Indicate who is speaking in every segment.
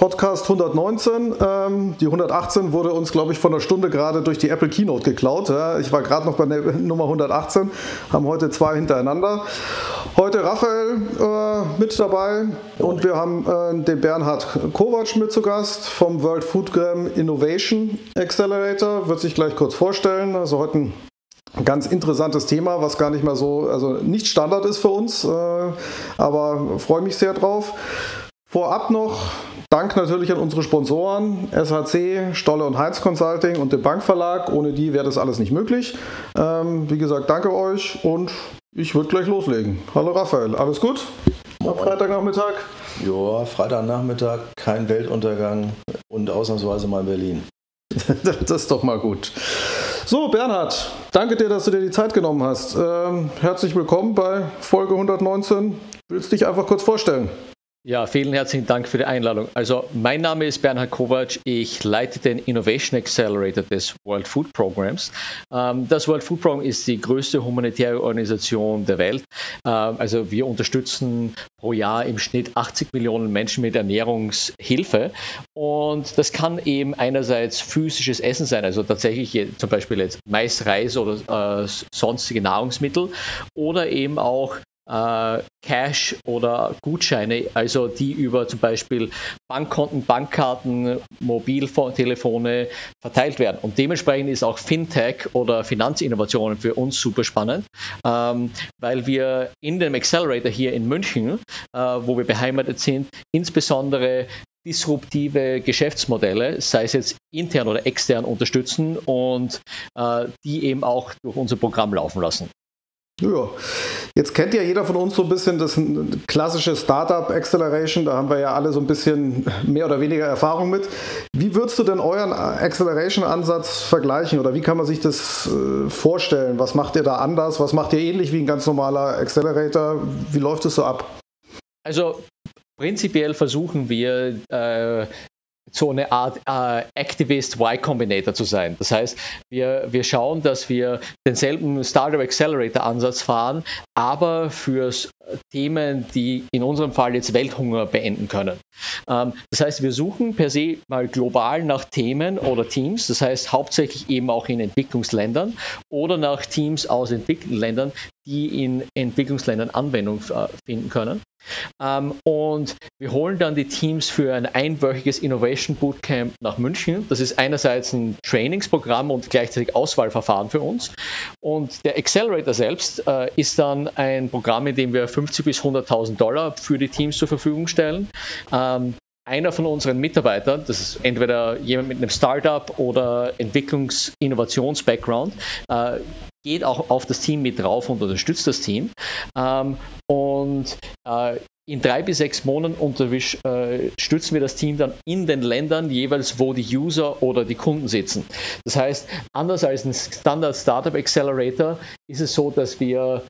Speaker 1: Podcast 119. Ähm, die 118 wurde uns, glaube ich, vor einer Stunde gerade durch die Apple Keynote geklaut. Ja, ich war gerade noch bei der Nummer 118, haben heute zwei hintereinander. Heute Raphael äh, mit dabei und wir haben äh, den Bernhard Kovac mit zu Gast vom World Foodgram Innovation Accelerator. Wird sich gleich kurz vorstellen. Also heute ein ganz interessantes Thema, was gar nicht mal so, also nicht Standard ist für uns, äh, aber freue mich sehr drauf. Vorab noch Dank natürlich an unsere Sponsoren SHC, Stolle und Heinz Consulting und dem Bankverlag. Ohne die wäre das alles nicht möglich. Ähm, wie gesagt, danke euch und ich würde gleich loslegen. Hallo Raphael, alles gut? Am Freitagnachmittag?
Speaker 2: Ja, Freitagnachmittag, kein Weltuntergang und ausnahmsweise mal in Berlin.
Speaker 1: das ist doch mal gut. So, Bernhard, danke dir, dass du dir die Zeit genommen hast. Ähm, herzlich willkommen bei Folge 119. Willst du dich einfach kurz vorstellen?
Speaker 3: Ja, vielen herzlichen Dank für die Einladung. Also mein Name ist Bernhard Kovac. Ich leite den Innovation Accelerator des World Food Programs. Ähm, das World Food Program ist die größte humanitäre Organisation der Welt. Ähm, also wir unterstützen pro Jahr im Schnitt 80 Millionen Menschen mit Ernährungshilfe. Und das kann eben einerseits physisches Essen sein, also tatsächlich zum Beispiel jetzt Mais, Reis oder äh, sonstige Nahrungsmittel oder eben auch äh, Cash oder Gutscheine, also die über zum Beispiel Bankkonten, Bankkarten, Mobiltelefone verteilt werden. Und dementsprechend ist auch Fintech oder Finanzinnovationen für uns super spannend, ähm, weil wir in dem Accelerator hier in München, äh, wo wir beheimatet sind, insbesondere disruptive Geschäftsmodelle, sei es jetzt intern oder extern, unterstützen und äh, die eben auch durch unser Programm laufen lassen.
Speaker 1: Ja, jetzt kennt ja jeder von uns so ein bisschen das klassische Startup Acceleration, da haben wir ja alle so ein bisschen mehr oder weniger Erfahrung mit. Wie würdest du denn euren Acceleration-Ansatz vergleichen oder wie kann man sich das äh, vorstellen? Was macht ihr da anders? Was macht ihr ähnlich wie ein ganz normaler Accelerator? Wie läuft es so ab?
Speaker 3: Also prinzipiell versuchen wir, äh, so eine Art äh, Activist Y Combinator zu sein. Das heißt, wir, wir schauen, dass wir denselben Startup Accelerator Ansatz fahren, aber für Themen, die in unserem Fall jetzt Welthunger beenden können. Ähm, das heißt, wir suchen per se mal global nach Themen oder Teams, das heißt hauptsächlich eben auch in Entwicklungsländern oder nach Teams aus Entwicklungsländern, die in Entwicklungsländern Anwendung äh, finden können. Ähm, und wir holen dann die Teams für ein einwöchiges Innovation Bootcamp nach München. Das ist einerseits ein Trainingsprogramm und gleichzeitig Auswahlverfahren für uns. Und der Accelerator selbst äh, ist dann ein Programm, in dem wir 50 bis 100.000 Dollar für die Teams zur Verfügung stellen. Einer von unseren Mitarbeitern, das ist entweder jemand mit einem Startup oder Entwicklungs-Innovations-Background, äh, geht auch auf das Team mit drauf und unterstützt das Team. Ähm, und äh, in drei bis sechs Monaten unterstützen äh, wir das Team dann in den Ländern jeweils, wo die User oder die Kunden sitzen. Das heißt, anders als ein Standard Startup Accelerator ist es so, dass wir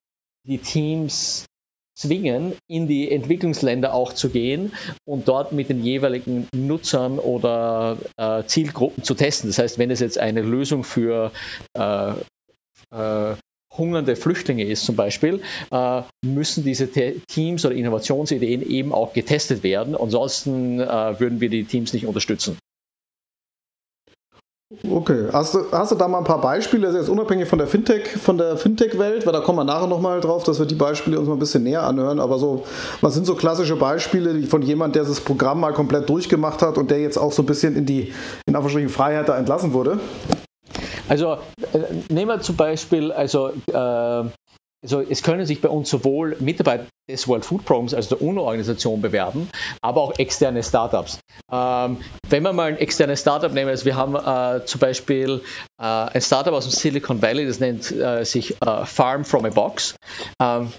Speaker 3: die Teams zwingen, in die Entwicklungsländer auch zu gehen und dort mit den jeweiligen Nutzern oder äh, Zielgruppen zu testen. Das heißt, wenn es jetzt eine Lösung für äh, äh, hungernde Flüchtlinge ist zum Beispiel, äh, müssen diese Teams oder Innovationsideen eben auch getestet werden. Ansonsten äh, würden wir die Teams nicht unterstützen.
Speaker 1: Okay, hast du, hast du da mal ein paar Beispiele, also jetzt unabhängig von der Fintech, von der Fintech-Welt, weil da kommen wir nachher nochmal drauf, dass wir die Beispiele uns mal ein bisschen näher anhören, aber so, was sind so klassische Beispiele von jemand, der das Programm mal komplett durchgemacht hat und der jetzt auch so ein bisschen in die, in Anführungsstrichen, Freiheit da entlassen wurde?
Speaker 3: Also äh, nehmen wir zum Beispiel, also äh, also es können sich bei uns sowohl Mitarbeiter des World Food Programs, also der UNO-Organisation, bewerben, aber auch externe Startups. Ähm, wenn wir mal ein externes Startup nehmen, also wir haben äh, zum Beispiel äh, ein Startup aus dem Silicon Valley, das nennt äh, sich äh, Farm from a Box. Ähm,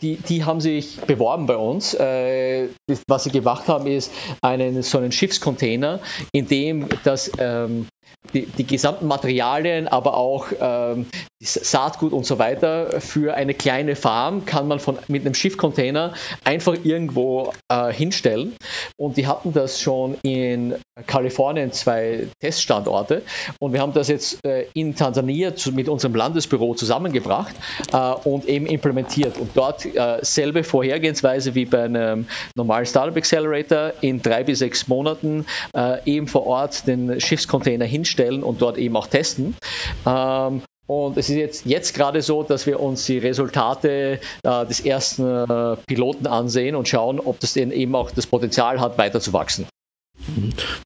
Speaker 3: die, die haben sich beworben bei uns. Äh, was sie gemacht haben, ist einen, so einen Schiffscontainer, in dem das ähm, die, die, gesamten Materialien, aber auch ähm, Saatgut und so weiter für eine kleine Farm kann man von, mit einem Schiffcontainer einfach irgendwo äh, hinstellen. Und die hatten das schon in Kalifornien, zwei Teststandorte. Und wir haben das jetzt äh, in Tansania zu, mit unserem Landesbüro zusammengebracht äh, und eben implementiert. Und dort äh, selbe Vorhergehensweise wie bei einem normalen Startup Accelerator in drei bis sechs Monaten äh, eben vor Ort den Schiffscontainer hinstellen und dort eben auch testen. Ähm, und es ist jetzt, jetzt gerade so, dass wir uns die Resultate äh, des ersten äh, Piloten ansehen und schauen, ob das denn eben auch das Potenzial hat, weiter zu wachsen.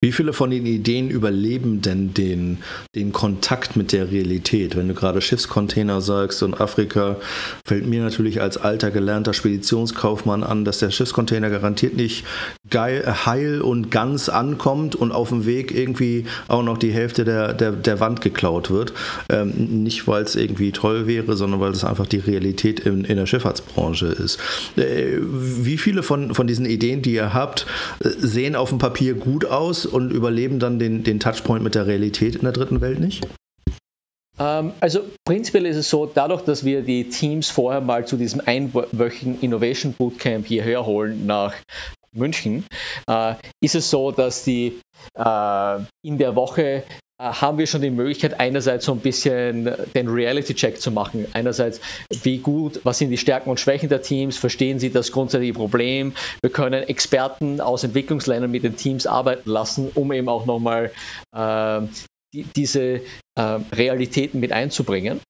Speaker 2: Wie viele von den Ideen überleben denn den, den Kontakt mit der Realität? Wenn du gerade Schiffscontainer sagst und Afrika, fällt mir natürlich als alter gelernter Speditionskaufmann an, dass der Schiffscontainer garantiert nicht geil, heil und ganz ankommt und auf dem Weg irgendwie auch noch die Hälfte der, der, der Wand geklaut wird. Ähm, nicht, weil es irgendwie toll wäre, sondern weil es einfach die Realität in, in der Schifffahrtsbranche ist. Äh, wie viele von, von diesen Ideen, die ihr habt, äh, sehen auf dem Papier gut aus und überleben dann den, den Touchpoint mit der Realität in der dritten Welt nicht?
Speaker 3: Ähm, also prinzipiell ist es so, dadurch, dass wir die Teams vorher mal zu diesem einwöchigen Innovation Bootcamp hierher holen nach München, äh, ist es so, dass die äh, in der Woche äh, haben wir schon die Möglichkeit, einerseits so ein bisschen den Reality-Check zu machen. Einerseits, wie gut, was sind die Stärken und Schwächen der Teams, verstehen sie das grundsätzliche Problem. Wir können Experten aus Entwicklungsländern mit den Teams arbeiten lassen, um eben auch nochmal äh, die, diese äh, Realitäten mit einzubringen.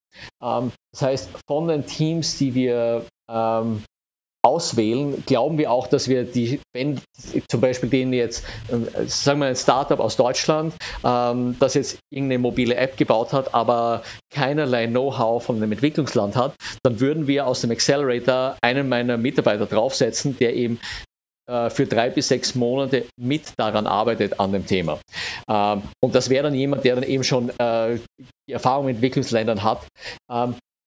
Speaker 3: Ähm, das heißt, von den Teams, die wir ähm, auswählen, glauben wir auch, dass wir die, wenn zum Beispiel denen jetzt, äh, sagen wir ein Startup aus Deutschland, ähm, das jetzt irgendeine mobile App gebaut hat, aber keinerlei Know-how von einem Entwicklungsland hat, dann würden wir aus dem Accelerator einen meiner Mitarbeiter draufsetzen, der eben äh, für drei bis sechs Monate mit daran arbeitet an dem Thema. Ähm, und das wäre dann jemand, der dann eben schon äh, die Erfahrung in Entwicklungsländern hat.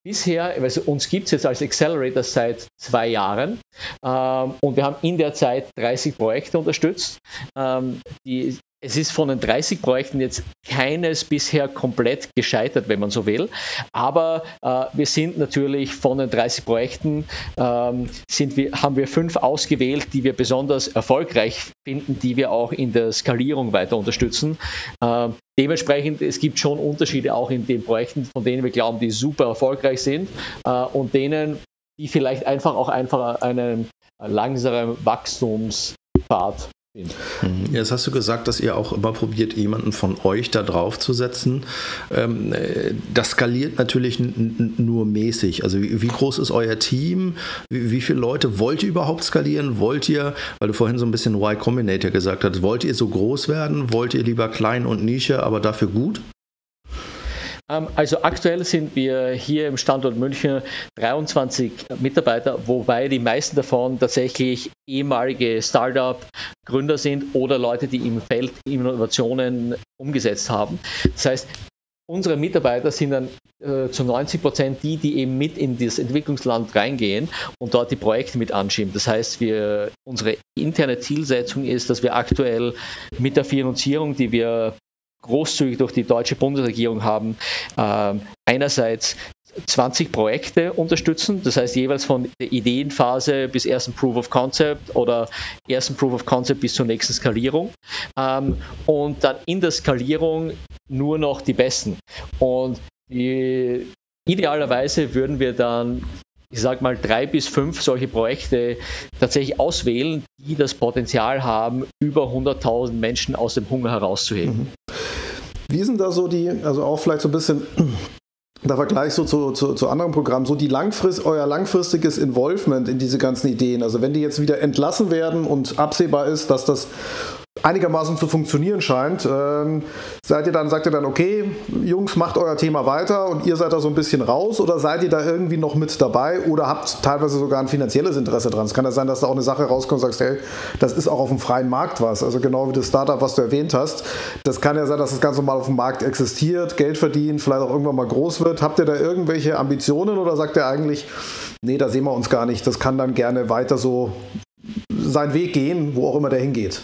Speaker 3: Bisher, also uns gibt es jetzt als Accelerator seit zwei Jahren ähm, und wir haben in der Zeit 30 Projekte unterstützt. Ähm, die, es ist von den 30 Projekten jetzt keines bisher komplett gescheitert, wenn man so will. Aber äh, wir sind natürlich von den 30 Projekten, ähm, sind wir, haben wir fünf ausgewählt, die wir besonders erfolgreich finden, die wir auch in der Skalierung weiter unterstützen. Ähm, dementsprechend, es gibt schon Unterschiede auch in den Projekten, von denen wir glauben, die super erfolgreich sind äh, und denen, die vielleicht einfach auch einfach einen langsamen Wachstumspfad.
Speaker 2: Jetzt hast du gesagt, dass ihr auch immer probiert, jemanden von euch da drauf zu setzen. Ähm, äh, das skaliert natürlich nur mäßig. Also wie groß ist euer Team? Wie viele Leute wollt ihr überhaupt skalieren? Wollt ihr, weil du vorhin so ein bisschen Y Combinator gesagt hast, wollt ihr so groß werden? Wollt ihr lieber klein und Nische, aber dafür gut?
Speaker 3: Ähm, also aktuell sind wir hier im Standort München 23 Mitarbeiter, wobei die meisten davon tatsächlich ehemalige Startup-Gründer sind oder Leute, die im Feld Innovationen umgesetzt haben. Das heißt, unsere Mitarbeiter sind dann äh, zu 90 Prozent die, die eben mit in das Entwicklungsland reingehen und dort die Projekte mit anschieben. Das heißt, wir, unsere interne Zielsetzung ist, dass wir aktuell mit der Finanzierung, die wir großzügig durch die deutsche Bundesregierung haben, äh, einerseits 20 Projekte unterstützen, das heißt jeweils von der Ideenphase bis ersten Proof of Concept oder ersten Proof of Concept bis zur nächsten Skalierung ähm, und dann in der Skalierung nur noch die besten. Und die, idealerweise würden wir dann ich sage mal, drei bis fünf solche Projekte tatsächlich auswählen, die das Potenzial haben, über 100.000 Menschen aus dem Hunger herauszuheben. Mhm.
Speaker 1: Wie sind da so die, also auch vielleicht so ein bisschen der Vergleich so zu, zu, zu, anderen Programmen, so die langfrist, euer langfristiges Involvement in diese ganzen Ideen. Also wenn die jetzt wieder entlassen werden und absehbar ist, dass das einigermaßen zu funktionieren scheint, ähm, seid ihr dann, sagt ihr dann, okay, Jungs, macht euer Thema weiter und ihr seid da so ein bisschen raus oder seid ihr da irgendwie noch mit dabei oder habt teilweise sogar ein finanzielles Interesse dran? Es kann ja sein, dass da auch eine Sache rauskommt und sagst, hey, das ist auch auf dem freien Markt was. Also genau wie das Startup, was du erwähnt hast. Das kann ja sein, dass das ganz normal auf dem Markt existiert, Geld verdient, vielleicht auch irgendwann mal groß wird. Habt ihr da irgendwelche Ambitionen oder sagt ihr eigentlich, nee, da sehen wir uns gar nicht. Das kann dann gerne weiter so seinen Weg gehen, wo auch immer der hingeht.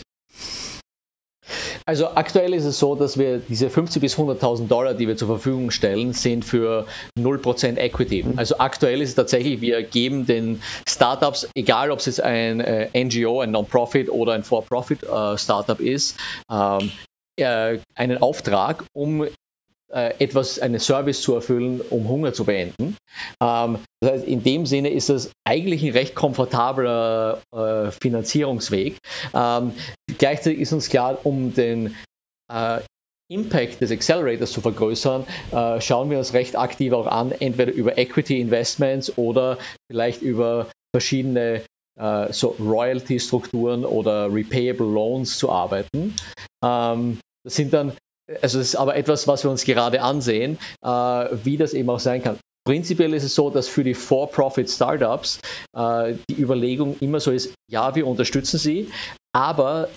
Speaker 3: Also aktuell ist es so, dass wir diese 50 bis 100.000 Dollar, die wir zur Verfügung stellen, sind für 0% Equity. Mhm. Also aktuell ist es tatsächlich, wir geben den Startups, egal ob es jetzt ein äh, NGO, ein Non-Profit oder ein For-Profit-Startup äh, ist, ähm, äh, einen Auftrag, um etwas, einen Service zu erfüllen, um Hunger zu beenden. Ähm, das heißt, in dem Sinne ist das eigentlich ein recht komfortabler äh, Finanzierungsweg. Ähm, gleichzeitig ist uns klar, um den äh, Impact des Accelerators zu vergrößern, äh, schauen wir uns recht aktiv auch an, entweder über Equity Investments oder vielleicht über verschiedene äh, so Royalty-Strukturen oder Repayable Loans zu arbeiten. Ähm, das sind dann also es ist aber etwas, was wir uns gerade ansehen, äh, wie das eben auch sein kann. Prinzipiell ist es so, dass für die For-Profit-Startups äh, die Überlegung immer so ist, ja, wir unterstützen sie, aber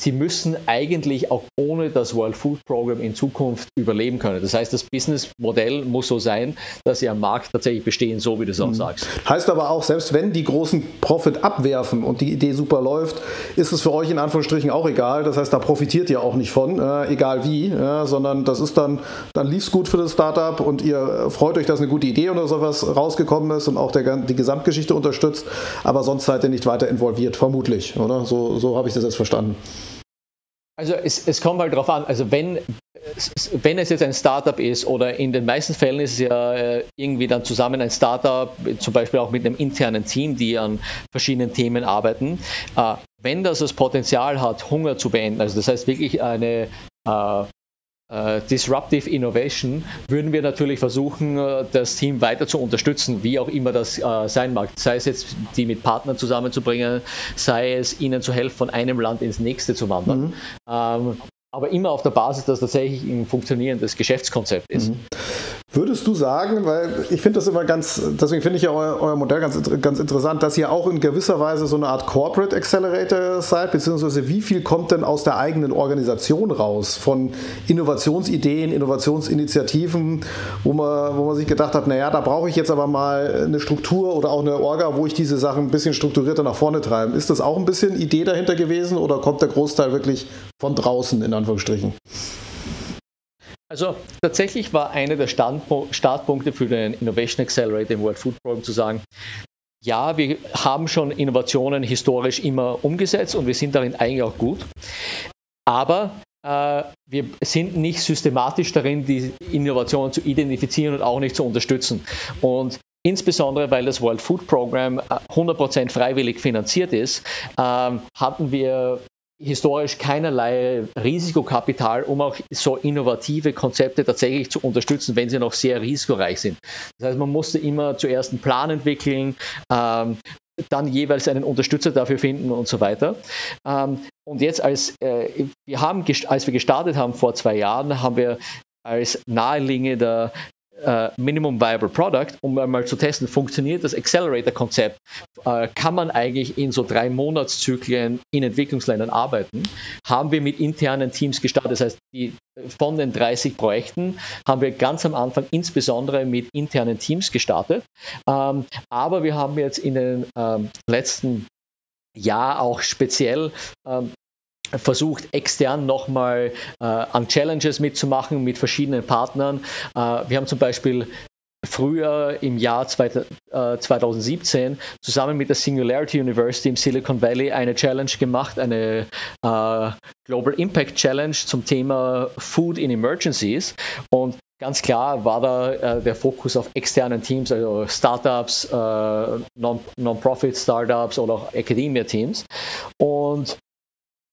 Speaker 3: sie müssen eigentlich auch ohne das World Food Program in Zukunft überleben können. Das heißt, das Businessmodell muss so sein, dass sie am Markt tatsächlich bestehen, so wie du es auch mhm. sagst.
Speaker 1: Heißt aber auch, selbst wenn die großen Profit abwerfen und die Idee super läuft, ist es für euch in Anführungsstrichen auch egal. Das heißt, da profitiert ihr auch nicht von, äh, egal wie, ja, sondern das ist dann, dann lief es gut für das Startup und ihr freut euch, dass eine gute Idee oder sowas rausgekommen ist und auch der, die Gesamtgeschichte unterstützt, aber sonst seid ihr nicht weiter involviert, vermutlich, oder? So, so habe ich das jetzt verstanden.
Speaker 3: Also es, es kommt halt darauf an, also wenn, wenn es jetzt ein Startup ist oder in den meisten Fällen ist es ja äh, irgendwie dann zusammen ein Startup, zum Beispiel auch mit einem internen Team, die an verschiedenen Themen arbeiten, äh, wenn das das Potenzial hat, Hunger zu beenden, also das heißt wirklich eine äh, Disruptive Innovation würden wir natürlich versuchen, äh, das Team weiter zu unterstützen, wie auch immer das äh, sein mag. Sei es jetzt, die mit Partnern zusammenzubringen, sei es ihnen zu helfen, von einem Land ins nächste zu wandern. Mhm. Ähm, aber immer auf der Basis, dass tatsächlich ein funktionierendes Geschäftskonzept ist. Mhm.
Speaker 1: Würdest du sagen, weil ich finde das immer ganz, deswegen finde ich ja euer, euer, Modell ganz, ganz interessant, dass ihr auch in gewisser Weise so eine Art Corporate Accelerator seid, beziehungsweise wie viel kommt denn aus der eigenen Organisation raus von Innovationsideen, Innovationsinitiativen, wo man, wo man sich gedacht hat, naja, da brauche ich jetzt aber mal eine Struktur oder auch eine Orga, wo ich diese Sachen ein bisschen strukturierter nach vorne treibe. Ist das auch ein bisschen Idee dahinter gewesen oder kommt der Großteil wirklich von draußen, in Anführungsstrichen?
Speaker 3: Also tatsächlich war einer der Startpunkte für den Innovation Accelerator im World Food Program zu sagen, ja, wir haben schon Innovationen historisch immer umgesetzt und wir sind darin eigentlich auch gut. Aber äh, wir sind nicht systematisch darin, die Innovationen zu identifizieren und auch nicht zu unterstützen. Und Insbesondere weil das World Food Program 100% äh, freiwillig finanziert ist, ähm, hatten wir historisch keinerlei Risikokapital, um auch so innovative Konzepte tatsächlich zu unterstützen, wenn sie noch sehr risikoreich sind. Das heißt, man musste immer zuerst einen Plan entwickeln, ähm, dann jeweils einen Unterstützer dafür finden und so weiter. Ähm, und jetzt, als, äh, wir haben, als wir gestartet haben vor zwei Jahren, haben wir als naheliegender äh, Minimum Viable Product, um einmal zu testen, funktioniert das Accelerator-Konzept, äh, kann man eigentlich in so drei Monatszyklen in Entwicklungsländern arbeiten, haben wir mit internen Teams gestartet. Das heißt, die, von den 30 Projekten haben wir ganz am Anfang insbesondere mit internen Teams gestartet. Ähm, aber wir haben jetzt in den ähm, letzten Jahr auch speziell ähm, versucht, extern nochmal äh, an Challenges mitzumachen mit verschiedenen Partnern. Äh, wir haben zum Beispiel früher im Jahr 2017 äh, zusammen mit der Singularity University im Silicon Valley eine Challenge gemacht, eine äh, Global Impact Challenge zum Thema Food in Emergencies. Und ganz klar war da äh, der Fokus auf externen Teams, also Startups, äh, Non-Profit-Startups oder auch Academia-Teams. Und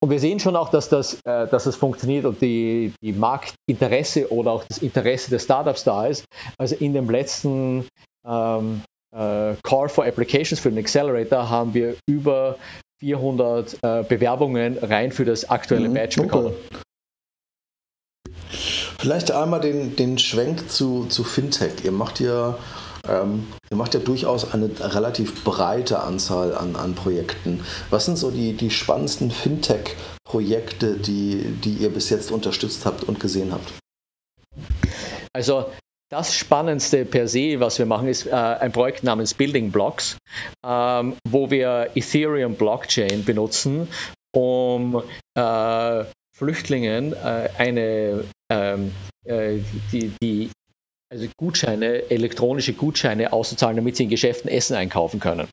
Speaker 3: und wir sehen schon auch, dass das, äh, dass das funktioniert und die, die Marktinteresse oder auch das Interesse der Startups da ist. Also in dem letzten ähm, äh, Call for Applications für den Accelerator haben wir über 400 äh, Bewerbungen rein für das aktuelle mhm, Batch bekommen.
Speaker 2: Vielleicht einmal den, den Schwenk zu, zu Fintech. Ihr macht ja ähm, ihr macht ja durchaus eine relativ breite Anzahl an, an Projekten. Was sind so die, die spannendsten Fintech-Projekte, die, die ihr bis jetzt unterstützt habt und gesehen habt?
Speaker 3: Also das Spannendste per se, was wir machen, ist äh, ein Projekt namens Building Blocks, ähm, wo wir Ethereum Blockchain benutzen, um äh, Flüchtlingen äh, eine ähm, äh, die, die also Gutscheine, elektronische Gutscheine auszuzahlen, damit sie in Geschäften Essen einkaufen können.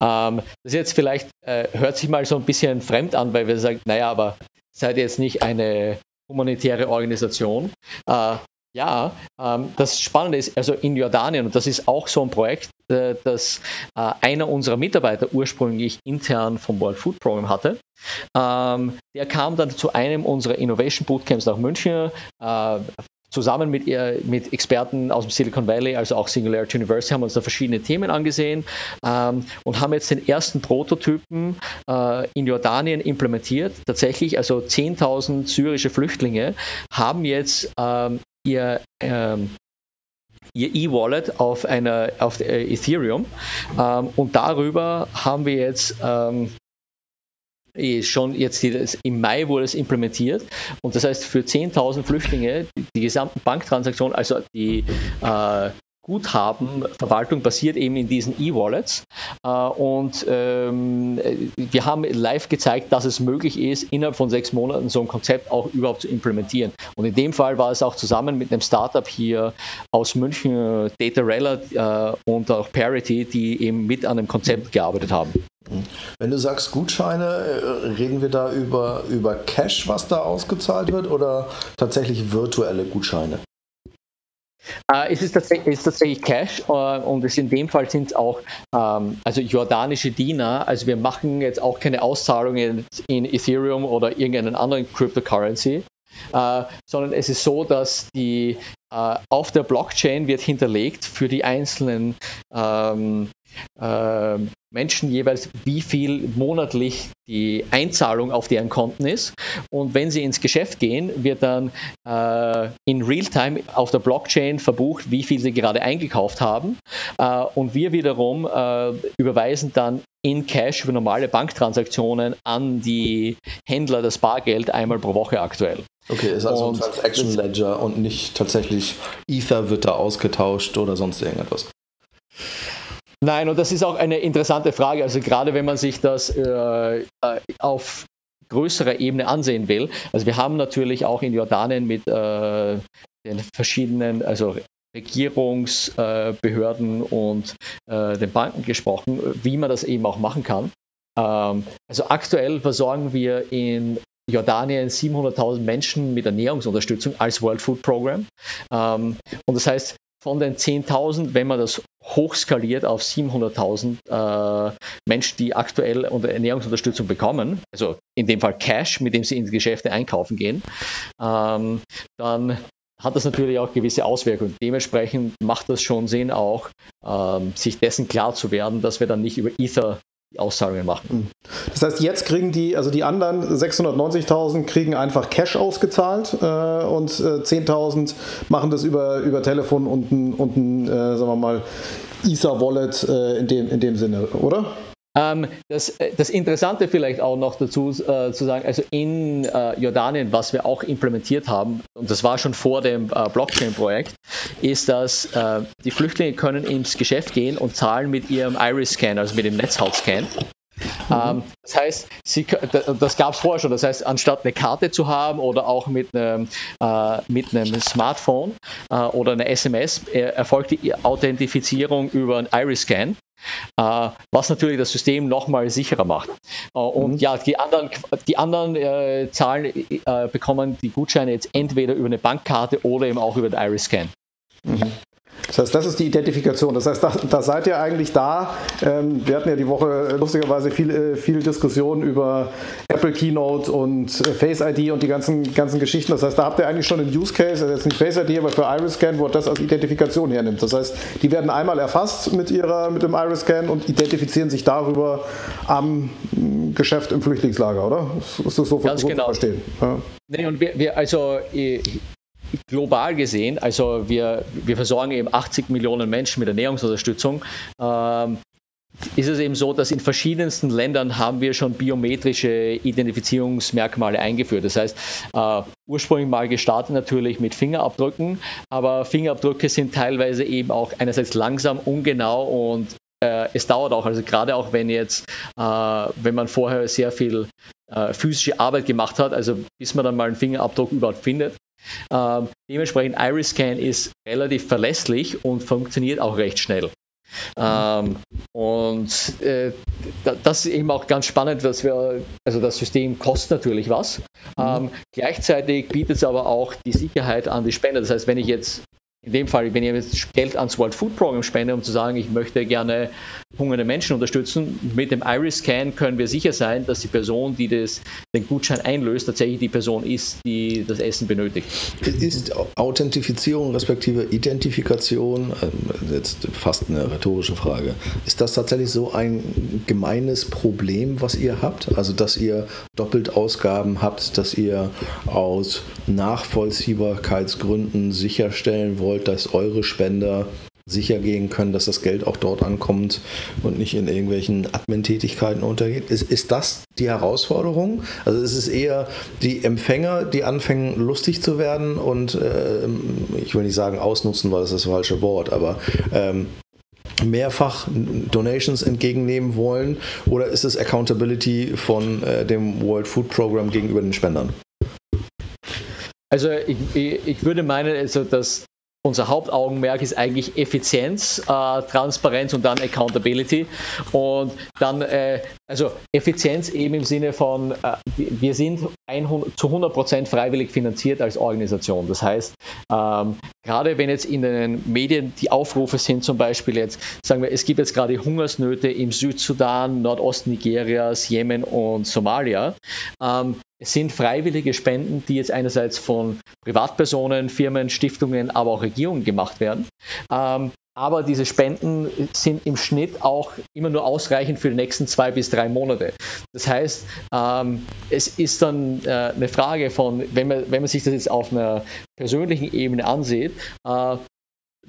Speaker 3: Ähm, das jetzt vielleicht äh, hört sich mal so ein bisschen fremd an, weil wir sagen, naja, aber seid ihr jetzt nicht eine humanitäre Organisation? Äh, ja, ähm, das Spannende ist, also in Jordanien, und das ist auch so ein Projekt, äh, das äh, einer unserer Mitarbeiter ursprünglich intern vom World Food Program hatte. Ähm, der kam dann zu einem unserer Innovation Bootcamps nach München, äh, zusammen mit, mit Experten aus dem Silicon Valley, also auch Singularity University, haben uns da verschiedene Themen angesehen ähm, und haben jetzt den ersten Prototypen äh, in Jordanien implementiert. Tatsächlich, also 10.000 syrische Flüchtlinge haben jetzt ähm, ihr ähm, ihr E-Wallet auf einer auf Ethereum ähm, und darüber haben wir jetzt ähm, schon jetzt im Mai wurde es implementiert. Und das heißt für 10.000 Flüchtlinge die, die gesamten Banktransaktionen, also die äh, Guthabenverwaltung basiert eben in diesen E-Wallets. Äh, und ähm, wir haben live gezeigt, dass es möglich ist, innerhalb von sechs Monaten so ein Konzept auch überhaupt zu implementieren. Und in dem Fall war es auch zusammen mit einem Startup hier aus München, Datarella äh, und auch Parity, die eben mit an dem Konzept gearbeitet haben.
Speaker 2: Wenn du sagst Gutscheine, äh, reden wir da über, über Cash, was da ausgezahlt wird, oder tatsächlich virtuelle Gutscheine?
Speaker 3: Äh, es ist tatsächlich, ist tatsächlich Cash äh, und es in dem Fall sind es auch ähm, also jordanische Diener. Also wir machen jetzt auch keine Auszahlungen in Ethereum oder irgendeinen anderen Cryptocurrency, äh, sondern es ist so, dass die äh, auf der Blockchain wird hinterlegt für die einzelnen ähm, äh, Menschen jeweils, wie viel monatlich die Einzahlung auf deren Konten ist. Und wenn sie ins Geschäft gehen, wird dann äh, in Realtime auf der Blockchain verbucht, wie viel sie gerade eingekauft haben. Äh, und wir wiederum äh, überweisen dann in Cash für normale Banktransaktionen an die Händler das Bargeld einmal pro Woche aktuell.
Speaker 2: Okay, ist also und ein Transaction Ledger und nicht tatsächlich Ether wird da ausgetauscht oder sonst irgendetwas.
Speaker 3: Nein, und das ist auch eine interessante Frage. Also gerade wenn man sich das äh, äh, auf größerer Ebene ansehen will. Also wir haben natürlich auch in Jordanien mit äh, den verschiedenen, also Regierungsbehörden äh, und den Banken gesprochen, wie man das eben auch machen kann. Ähm, also aktuell versorgen wir in Jordanien 700.000 Menschen mit Ernährungsunterstützung als World Food Program. Ähm, und das heißt, von den 10.000, wenn man das hochskaliert auf 700.000 äh, Menschen, die aktuell Ernährungsunterstützung bekommen, also in dem Fall Cash, mit dem sie in die Geschäfte einkaufen gehen, ähm, dann hat das natürlich auch gewisse Auswirkungen. Dementsprechend macht das schon Sinn, auch ähm, sich dessen klar zu werden, dass wir dann nicht über Ether Auszahlungen machen. Hm.
Speaker 1: Das heißt, jetzt kriegen die, also die anderen 690.000 kriegen einfach Cash ausgezahlt äh, und äh, 10.000 machen das über, über Telefon und ein, und ein äh, sagen wir mal, Ether-Wallet äh, in, dem, in dem Sinne, oder?
Speaker 3: Ähm, das, äh, das, Interessante vielleicht auch noch dazu äh, zu sagen, also in äh, Jordanien, was wir auch implementiert haben, und das war schon vor dem äh, Blockchain-Projekt, ist, dass äh, die Flüchtlinge können ins Geschäft gehen und zahlen mit ihrem Iris-Scan, also mit dem Netzhautscan. Mhm. Ähm, das heißt, sie, das gab es vorher schon. Das heißt, anstatt eine Karte zu haben oder auch mit einem, äh, mit einem Smartphone äh, oder einer SMS, erfolgt die Authentifizierung über einen Iris-Scan. Äh, was natürlich das System nochmal sicherer macht. Äh, und mhm. ja, die anderen, die anderen äh, Zahlen äh, bekommen die Gutscheine jetzt entweder über eine Bankkarte oder eben auch über den Iris-Scan.
Speaker 1: Mhm. Das heißt, das ist die Identifikation. Das heißt, da, da seid ihr eigentlich da. Ähm, wir hatten ja die Woche lustigerweise viel, äh, viel Diskussion über Apple Keynote und äh, Face ID und die ganzen, ganzen Geschichten. Das heißt, da habt ihr eigentlich schon einen Use Case, also jetzt nicht Face ID, aber für Iris Scan, wo das als Identifikation hernimmt. Das heißt, die werden einmal erfasst mit, ihrer, mit dem Iris Scan und identifizieren sich darüber am mm, Geschäft im Flüchtlingslager, oder?
Speaker 3: Ist das so, Ganz so genau. zu verstehen? Ja. Nee, und wir, wir also global gesehen, also wir, wir versorgen eben 80 Millionen Menschen mit Ernährungsunterstützung, ähm, ist es eben so, dass in verschiedensten Ländern haben wir schon biometrische Identifizierungsmerkmale eingeführt. Das heißt, äh, ursprünglich mal gestartet natürlich mit Fingerabdrücken, aber Fingerabdrücke sind teilweise eben auch einerseits langsam, ungenau und äh, es dauert auch. Also gerade auch wenn jetzt, äh, wenn man vorher sehr viel äh, physische Arbeit gemacht hat, also bis man dann mal einen Fingerabdruck überhaupt findet. Ähm, dementsprechend Iris-Scan ist relativ verlässlich und funktioniert auch recht schnell. Ähm, und äh, das ist eben auch ganz spannend, dass wir, also das System kostet natürlich was. Mhm. Ähm, gleichzeitig bietet es aber auch die Sicherheit an die Spender. Das heißt, wenn ich jetzt in dem Fall, wenn jetzt Geld ans World Food Program spende, um zu sagen, ich möchte gerne hungernde Menschen unterstützen, mit dem Iris-Scan können wir sicher sein, dass die Person, die das, den Gutschein einlöst, tatsächlich die Person ist, die das Essen benötigt.
Speaker 2: Ist Authentifizierung respektive Identifikation, ähm, jetzt fast eine rhetorische Frage, ist das tatsächlich so ein gemeines Problem, was ihr habt? Also, dass ihr doppelt Ausgaben habt, dass ihr aus Nachvollziehbarkeitsgründen sicherstellen wollt, wollt, dass eure Spender sicher gehen können, dass das Geld auch dort ankommt und nicht in irgendwelchen Admin-Tätigkeiten untergeht. Ist, ist das die Herausforderung? Also ist es eher die Empfänger, die anfangen lustig zu werden und äh, ich will nicht sagen ausnutzen, weil das ist das falsche Wort, aber ähm, mehrfach Donations entgegennehmen wollen oder ist es Accountability von äh, dem World Food Program gegenüber den Spendern?
Speaker 3: Also ich, ich, würde meinen, also dass unser Hauptaugenmerk ist eigentlich Effizienz, äh, Transparenz und dann Accountability. Und dann, äh, also Effizienz eben im Sinne von, äh, wir sind 100, zu 100% freiwillig finanziert als Organisation. Das heißt, ähm, gerade wenn jetzt in den Medien die Aufrufe sind, zum Beispiel jetzt, sagen wir, es gibt jetzt gerade Hungersnöte im Südsudan, Nordost-Nigerias, Jemen und Somalia, ähm, es sind freiwillige Spenden, die jetzt einerseits von Privatpersonen, Firmen, Stiftungen, aber auch Regierungen gemacht werden. Ähm, aber diese Spenden sind im Schnitt auch immer nur ausreichend für die nächsten zwei bis drei Monate. Das heißt, ähm, es ist dann äh, eine Frage von, wenn man, wenn man sich das jetzt auf einer persönlichen Ebene ansieht, äh,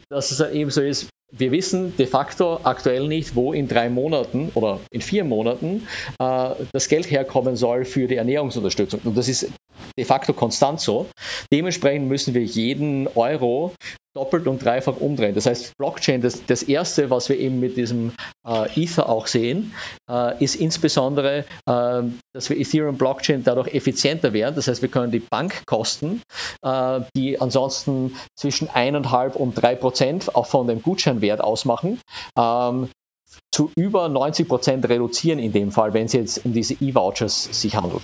Speaker 3: dass es dann eben so ist, wir wissen de facto aktuell nicht, wo in drei Monaten oder in vier Monaten äh, das Geld herkommen soll für die Ernährungsunterstützung. Und das ist de facto konstant so. Dementsprechend müssen wir jeden Euro doppelt und dreifach umdrehen. Das heißt, Blockchain, das, das erste, was wir eben mit diesem äh, Ether auch sehen, äh, ist insbesondere, äh, dass wir Ethereum Blockchain dadurch effizienter werden. Das heißt, wir können die Bankkosten, äh, die ansonsten zwischen eineinhalb und drei Prozent auch von dem Gutscheinwert ausmachen, ähm, zu über 90 Prozent reduzieren in dem Fall, wenn es jetzt um diese E-Vouchers sich handelt.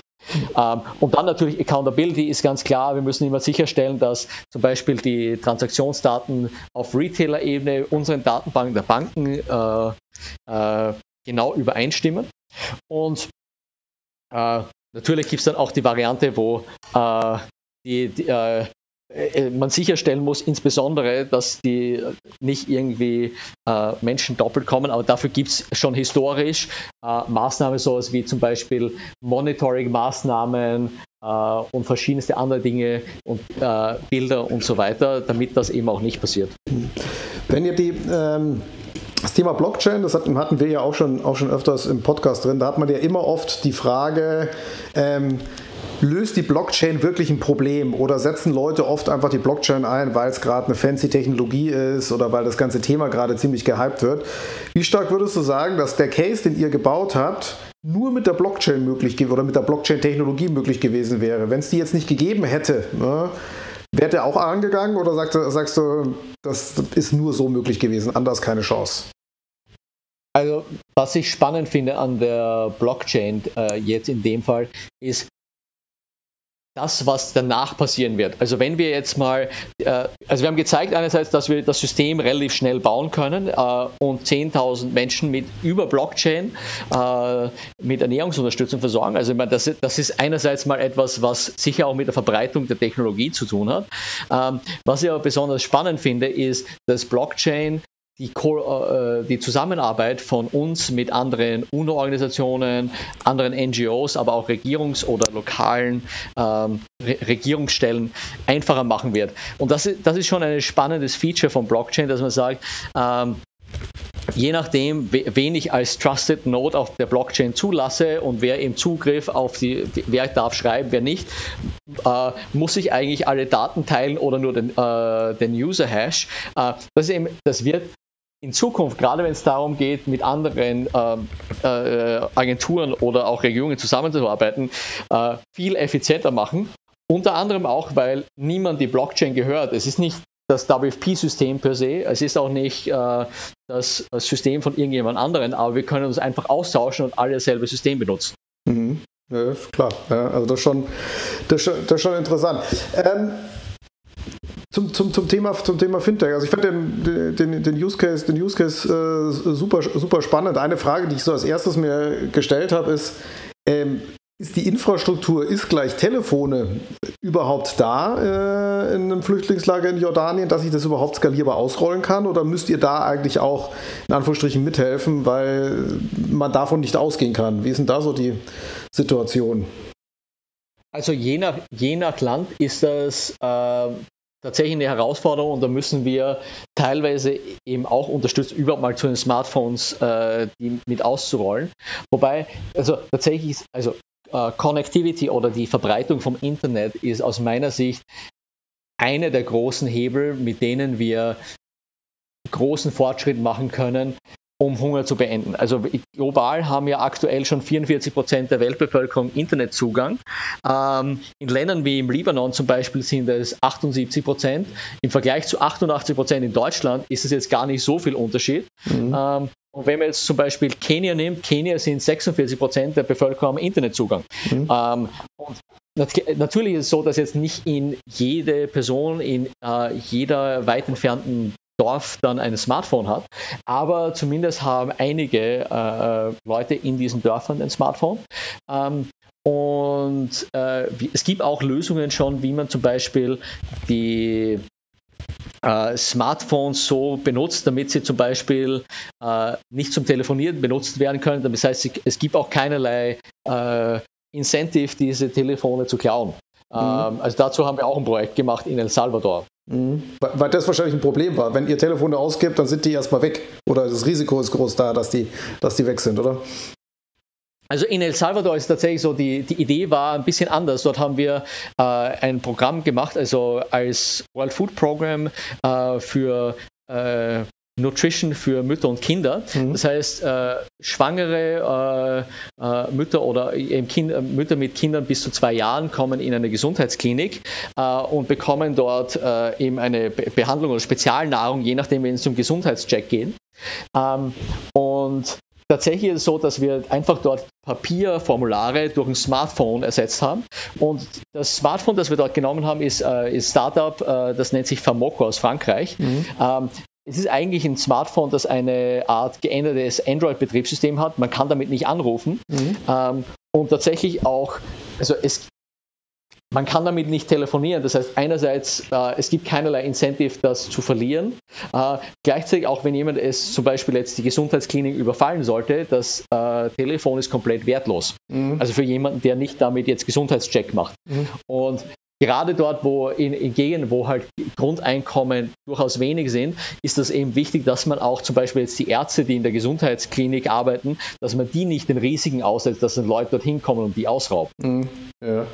Speaker 3: Ähm, und dann natürlich Accountability ist ganz klar. Wir müssen immer sicherstellen, dass zum Beispiel die Transaktionsdaten auf Retailer-Ebene unseren Datenbanken der Banken äh, äh, genau übereinstimmen. Und äh, natürlich gibt es dann auch die Variante, wo äh, die, die äh, man sicherstellen muss, insbesondere, dass die nicht irgendwie äh, Menschen doppelt kommen, aber dafür gibt es schon historisch äh, Maßnahmen, sowas wie zum Beispiel Monitoring-Maßnahmen äh, und verschiedenste andere Dinge und äh, Bilder und so weiter, damit das eben auch nicht passiert.
Speaker 1: Wenn ihr die ähm das Thema Blockchain, das hatten wir ja auch schon, auch schon öfters im Podcast drin, da hat man ja immer oft die Frage, ähm, löst die Blockchain wirklich ein Problem oder setzen Leute oft einfach die Blockchain ein, weil es gerade eine fancy Technologie ist oder weil das ganze Thema gerade ziemlich gehypt wird. Wie stark würdest du sagen, dass der Case, den ihr gebaut habt, nur mit der Blockchain möglich oder mit der Blockchain-Technologie möglich gewesen wäre? Wenn es die jetzt nicht gegeben hätte, ne, wäre der auch angegangen oder sagst du, sagst du, das ist nur so möglich gewesen, anders keine Chance?
Speaker 3: Also, was ich spannend finde an der Blockchain äh, jetzt in dem Fall, ist, das, was danach passieren wird. Also wenn wir jetzt mal, äh, also wir haben gezeigt einerseits, dass wir das System relativ schnell bauen können äh, und 10.000 Menschen mit über Blockchain äh, mit Ernährungsunterstützung versorgen. Also ich meine, das, das ist einerseits mal etwas, was sicher auch mit der Verbreitung der Technologie zu tun hat. Ähm, was ich aber besonders spannend finde, ist, dass Blockchain die, äh, die, Zusammenarbeit von uns mit anderen UNO-Organisationen, anderen NGOs, aber auch Regierungs- oder lokalen ähm, Re Regierungsstellen einfacher machen wird. Und das ist, das ist schon ein spannendes Feature von Blockchain, dass man sagt, ähm, je nachdem, wen ich als Trusted Node auf der Blockchain zulasse und wer im Zugriff auf die, wer darf schreiben, wer nicht, äh, muss ich eigentlich alle Daten teilen oder nur den, äh, den User-Hash. Äh, das, das wird in Zukunft, gerade wenn es darum geht, mit anderen ähm, äh, Agenturen oder auch Regierungen zusammenzuarbeiten, äh, viel effizienter machen. Unter anderem auch, weil niemand die Blockchain gehört. Es ist nicht das WFP-System per se, es ist auch nicht äh, das System von irgendjemand anderen, aber wir können uns einfach austauschen und alle dasselbe System benutzen.
Speaker 1: Mhm. Ja, klar. Ja, also das ist schon, das ist, das ist schon interessant. Ähm, zum, zum, zum, Thema, zum Thema Fintech. Also ich fand den, den, den Use Case, den Use Case äh, super, super spannend. Eine Frage, die ich so als erstes mir gestellt habe, ist, ähm, ist die Infrastruktur, ist gleich Telefone überhaupt da äh, in einem Flüchtlingslager in Jordanien, dass ich das überhaupt skalierbar ausrollen kann? Oder müsst ihr da eigentlich auch in Anführungsstrichen mithelfen, weil man davon nicht ausgehen kann? Wie ist denn da so die Situation?
Speaker 3: Also je nach, je nach Land ist das äh, tatsächlich eine Herausforderung und da müssen wir teilweise eben auch unterstützen, überhaupt mal zu den Smartphones äh, die mit auszurollen. Wobei, also tatsächlich ist, also äh, Connectivity oder die Verbreitung vom Internet ist aus meiner Sicht eine der großen Hebel, mit denen wir großen Fortschritt machen können, um Hunger zu beenden. Also global haben ja aktuell schon 44 Prozent der Weltbevölkerung Internetzugang. Ähm, in Ländern wie im Libanon zum Beispiel sind es 78 Prozent. Im Vergleich zu 88 Prozent in Deutschland ist es jetzt gar nicht so viel Unterschied. Mhm. Ähm, und wenn man jetzt zum Beispiel Kenia nimmt, Kenia sind 46 Prozent der Bevölkerung am Internetzugang. Mhm. Ähm, und natürlich ist es so, dass jetzt nicht in jede Person in äh, jeder weit entfernten Dorf dann ein Smartphone hat, aber zumindest haben einige äh, Leute in diesen Dörfern ein Smartphone. Ähm, und äh, es gibt auch Lösungen schon, wie man zum Beispiel die äh, Smartphones so benutzt, damit sie zum Beispiel äh, nicht zum Telefonieren benutzt werden können. Das heißt, es gibt auch keinerlei äh, Incentive, diese Telefone zu klauen. Mhm. Ähm, also dazu haben wir auch ein Projekt gemacht in El Salvador.
Speaker 1: Mhm. Weil das wahrscheinlich ein Problem war. Wenn ihr Telefone ausgibt, dann sind die erstmal weg. Oder das Risiko ist groß da, dass die, dass die weg sind, oder?
Speaker 3: Also in El Salvador ist tatsächlich so, die, die Idee war ein bisschen anders. Dort haben wir äh, ein Programm gemacht, also als World Food Program äh, für äh, Nutrition für Mütter und Kinder. Mhm. Das heißt, äh, schwangere äh, äh, Mütter oder kind, Mütter mit Kindern bis zu zwei Jahren kommen in eine Gesundheitsklinik äh, und bekommen dort äh, eben eine Be Behandlung oder Spezialnahrung, je nachdem, wenn es zum Gesundheitscheck geht. Ähm, und Tatsächlich ist es so, dass wir einfach dort Papierformulare durch ein Smartphone ersetzt haben. Und das Smartphone, das wir dort genommen haben, ist äh, ein Startup, äh, das nennt sich Famoco aus Frankreich. Mhm. Ähm, es ist eigentlich ein Smartphone, das eine Art geändertes Android-Betriebssystem hat. Man kann damit nicht anrufen. Mhm. Ähm, und tatsächlich auch, also es man kann damit nicht telefonieren. Das heißt, einerseits, äh, es gibt keinerlei Incentive, das zu verlieren. Äh, gleichzeitig auch, wenn jemand es zum Beispiel jetzt die Gesundheitsklinik überfallen sollte, das äh, Telefon ist komplett wertlos. Mhm. Also für jemanden, der nicht damit jetzt Gesundheitscheck macht. Mhm. Und gerade dort, wo in, in Gegenden, wo halt Grundeinkommen durchaus wenig sind, ist das eben wichtig, dass man auch zum Beispiel jetzt die Ärzte, die in der Gesundheitsklinik arbeiten, dass man die nicht den Risiken aussetzt, dass dann Leute dorthin kommen und die ausrauben. Mhm.
Speaker 2: Ja.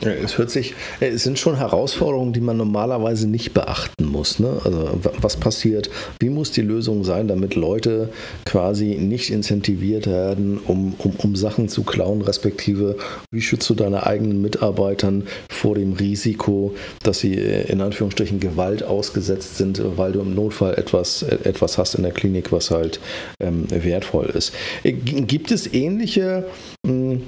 Speaker 2: Es hört sich, äh, es sind schon Herausforderungen, die man normalerweise nicht beachten muss. Ne? Also was passiert, wie muss die Lösung sein, damit Leute quasi nicht incentiviert werden, um, um, um Sachen zu klauen, respektive wie schützt du deine eigenen Mitarbeitern vor dem Risiko, dass sie äh, in Anführungsstrichen Gewalt ausgesetzt sind, weil du im Notfall etwas, äh, etwas hast in der Klinik, was halt ähm, wertvoll ist. Gibt es ähnliche mh, hm,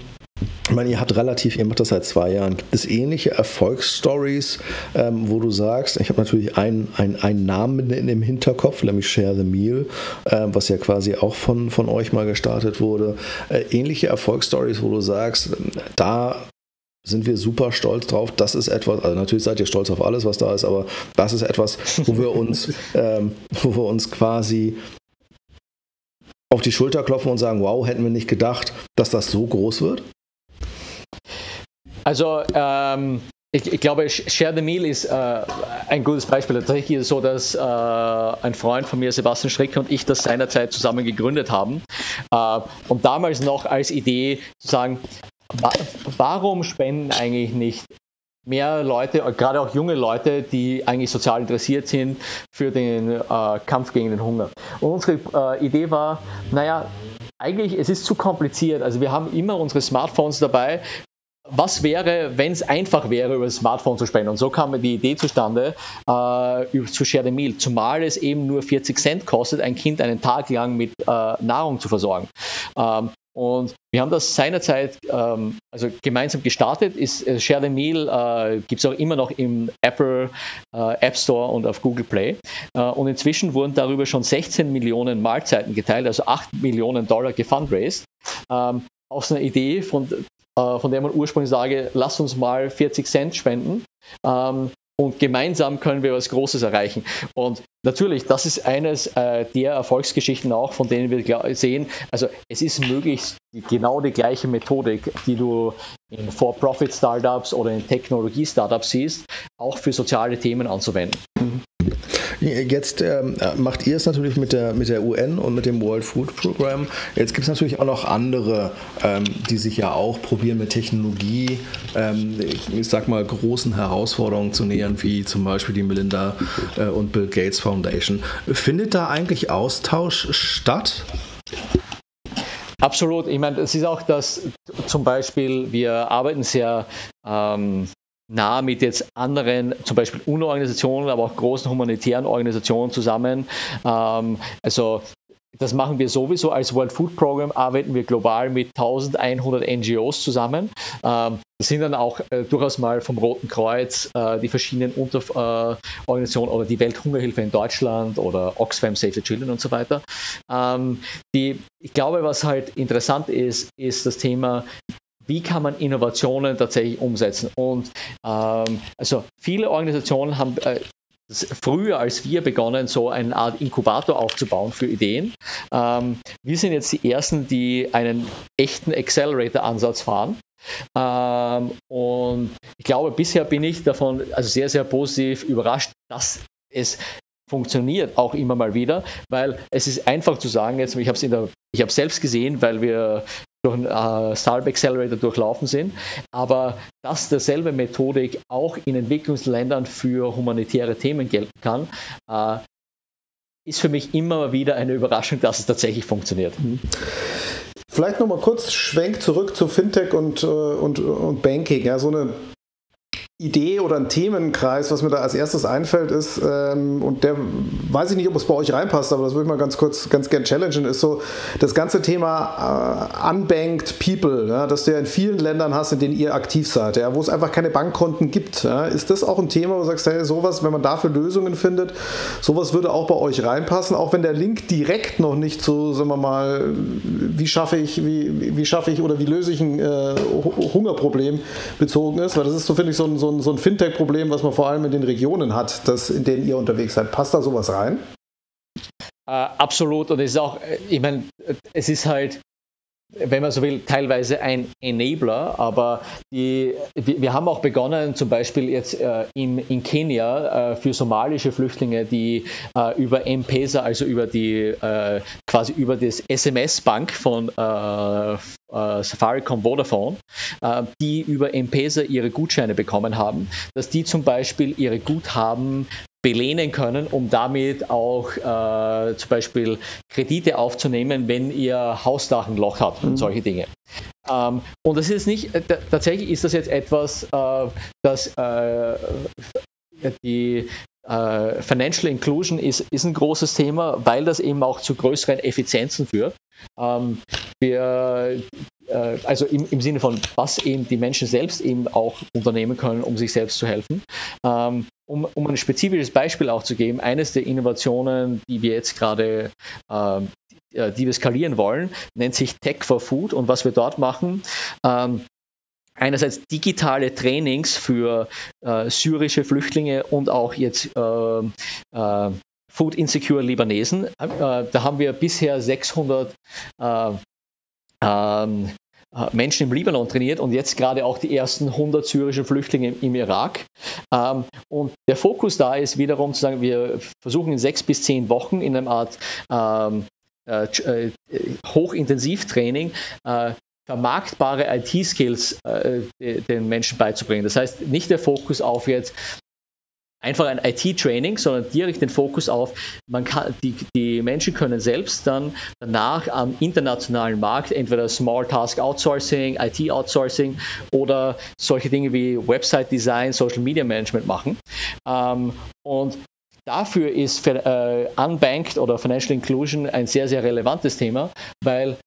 Speaker 2: ich meine, ihr habt relativ, ihr macht das seit zwei Jahren. Gibt es ähnliche Erfolgsstories, ähm, wo du sagst, ich habe natürlich einen, einen, einen Namen in, im Hinterkopf, nämlich Share the Meal, äh, was ja quasi auch von, von euch mal gestartet wurde. Äh, ähnliche Erfolgsstories, wo du sagst, da sind wir super stolz drauf. Das ist etwas, also natürlich seid ihr stolz auf alles, was da ist, aber das ist etwas, wo wir uns, ähm, wo wir uns quasi auf die Schulter klopfen und sagen, wow, hätten wir nicht gedacht, dass das so groß wird?
Speaker 3: Also ähm, ich, ich, glaube, Share the Meal ist äh, ein gutes Beispiel. Tatsächlich ist es so, dass äh, ein Freund von mir, Sebastian Stricker und ich das seinerzeit zusammen gegründet haben. Äh, und damals noch als Idee zu sagen, wa warum spenden eigentlich nicht mehr Leute, gerade auch junge Leute, die eigentlich sozial interessiert sind für den äh, Kampf gegen den Hunger. Und unsere äh, Idee war, naja, eigentlich, es ist zu kompliziert. Also wir haben immer unsere Smartphones dabei. Was wäre, wenn es einfach wäre, über das Smartphone zu spenden? Und so kam die Idee zustande, äh, zu Share the Meal, zumal es eben nur 40 Cent kostet, ein Kind einen Tag lang mit äh, Nahrung zu versorgen. Ähm, und wir haben das seinerzeit ähm, also gemeinsam gestartet. Ist, äh, Share the Meal äh, gibt es auch immer noch im Apple äh, App Store und auf Google Play. Äh, und inzwischen wurden darüber schon 16 Millionen Mahlzeiten geteilt, also 8 Millionen Dollar gefundraised. Ähm, aus einer Idee, von, von der man ursprünglich sage, lass uns mal 40 Cent spenden. Ähm, und gemeinsam können wir was Großes erreichen. Und natürlich, das ist eines äh, der Erfolgsgeschichten auch, von denen wir sehen, also es ist möglich, genau die gleiche Methodik, die du in For-Profit-Startups oder in Technologie-Startups siehst, auch für soziale Themen anzuwenden. Mhm.
Speaker 2: Jetzt ähm, macht ihr es natürlich mit der, mit der UN und mit dem World Food Program. Jetzt gibt es natürlich auch noch andere, ähm, die sich ja auch probieren mit Technologie, ähm, ich sag mal, großen Herausforderungen zu nähern, wie zum Beispiel die Melinda äh, und Bill Gates Foundation. Findet da eigentlich Austausch statt?
Speaker 3: Absolut. Ich meine, es ist auch das, zum Beispiel, wir arbeiten sehr ähm, nah mit jetzt anderen, zum Beispiel UNO-Organisationen, aber auch großen humanitären Organisationen zusammen. Ähm, also das machen wir sowieso. Als World Food Program arbeiten wir global mit 1100 NGOs zusammen. Ähm, das sind dann auch äh, durchaus mal vom Roten Kreuz äh, die verschiedenen Unterorganisationen äh, oder die Welthungerhilfe in Deutschland oder Oxfam Save the Children und so weiter. Ähm, die, ich glaube, was halt interessant ist, ist das Thema, wie kann man Innovationen tatsächlich umsetzen? Und ähm, also viele Organisationen haben äh, früher als wir begonnen, so eine Art Inkubator aufzubauen für Ideen. Ähm, wir sind jetzt die Ersten, die einen echten Accelerator-Ansatz fahren. Ähm, und ich glaube, bisher bin ich davon also sehr, sehr positiv überrascht, dass es funktioniert auch immer mal wieder, weil es ist einfach zu sagen, jetzt, ich habe es selbst gesehen, weil wir durch einen äh, Startup Accelerator durchlaufen sind, aber dass derselbe Methodik auch in Entwicklungsländern für humanitäre Themen gelten kann, äh, ist für mich immer wieder eine Überraschung, dass es tatsächlich funktioniert. Mhm.
Speaker 1: Vielleicht nochmal kurz Schwenk zurück zu Fintech und, äh, und, und Banking. Ja, so eine Idee oder ein Themenkreis, was mir da als erstes einfällt, ist, ähm, und der weiß ich nicht, ob es bei euch reinpasst, aber das würde ich mal ganz kurz, ganz gern challengen, ist so das ganze Thema äh, Unbanked People, ja, dass du ja in vielen Ländern hast, in denen ihr aktiv seid, ja, wo es einfach keine Bankkonten gibt. Ja. Ist das auch ein Thema, wo du sagst, hey, sowas, wenn man dafür Lösungen findet, sowas würde auch bei euch reinpassen, auch wenn der Link direkt noch nicht so, sagen wir mal, wie schaffe ich, wie, wie schaffe ich oder wie löse ich ein äh, Hungerproblem bezogen ist, weil das ist so, finde ich, so ein, so ein, so ein Fintech-Problem, was man vor allem in den Regionen hat, das, in denen ihr unterwegs seid. Passt da sowas rein?
Speaker 3: Äh, absolut. Und es ist auch, äh, ich meine, es ist halt, wenn man so will, teilweise ein Enabler, aber die, wir haben auch begonnen, zum Beispiel jetzt äh, in, in Kenia äh, für somalische Flüchtlinge, die äh, über M-Pesa, also über die äh, quasi über das SMS-Bank von äh, äh, Safaricom Vodafone, die über M-Pesa ihre Gutscheine bekommen haben, dass die zum Beispiel ihre Guthaben belehnen können, um damit auch äh, zum Beispiel Kredite aufzunehmen, wenn ihr Hausdach ein Loch hat und mhm. solche Dinge. Ähm, und das ist nicht, äh, tatsächlich ist das jetzt etwas, äh, das äh, die äh, Financial Inclusion ist, ist ein großes Thema, weil das eben auch zu größeren Effizienzen führt. Ähm, wir, äh, also im, im, Sinne von, was eben die Menschen selbst eben auch unternehmen können, um sich selbst zu helfen. Ähm, um, um ein spezifisches Beispiel auch zu geben, eines der Innovationen, die wir jetzt gerade ähm, äh, die wir skalieren wollen, nennt sich Tech for Food und was wir dort machen, ähm, einerseits digitale Trainings für äh, syrische Flüchtlinge und auch jetzt äh, äh, Food Insecure Libanesen. Äh, da haben wir bisher 600 äh, ähm, äh, Menschen im Libanon trainiert und jetzt gerade auch die ersten 100 syrischen Flüchtlinge im Irak. Ähm, und der Fokus da ist wiederum zu sagen, wir versuchen in sechs bis zehn Wochen in einer Art ähm, äh, Hochintensivtraining äh, vermarktbare IT-Skills äh, den Menschen beizubringen. Das heißt, nicht der Fokus auf jetzt einfach ein IT-Training, sondern direkt den Fokus auf, man kann, die, die Menschen können selbst dann danach am internationalen Markt entweder Small Task Outsourcing, IT Outsourcing oder solche Dinge wie Website Design, Social Media Management machen. Ähm, und Dafür ist äh, Unbanked oder Financial Inclusion ein sehr, sehr relevantes Thema, weil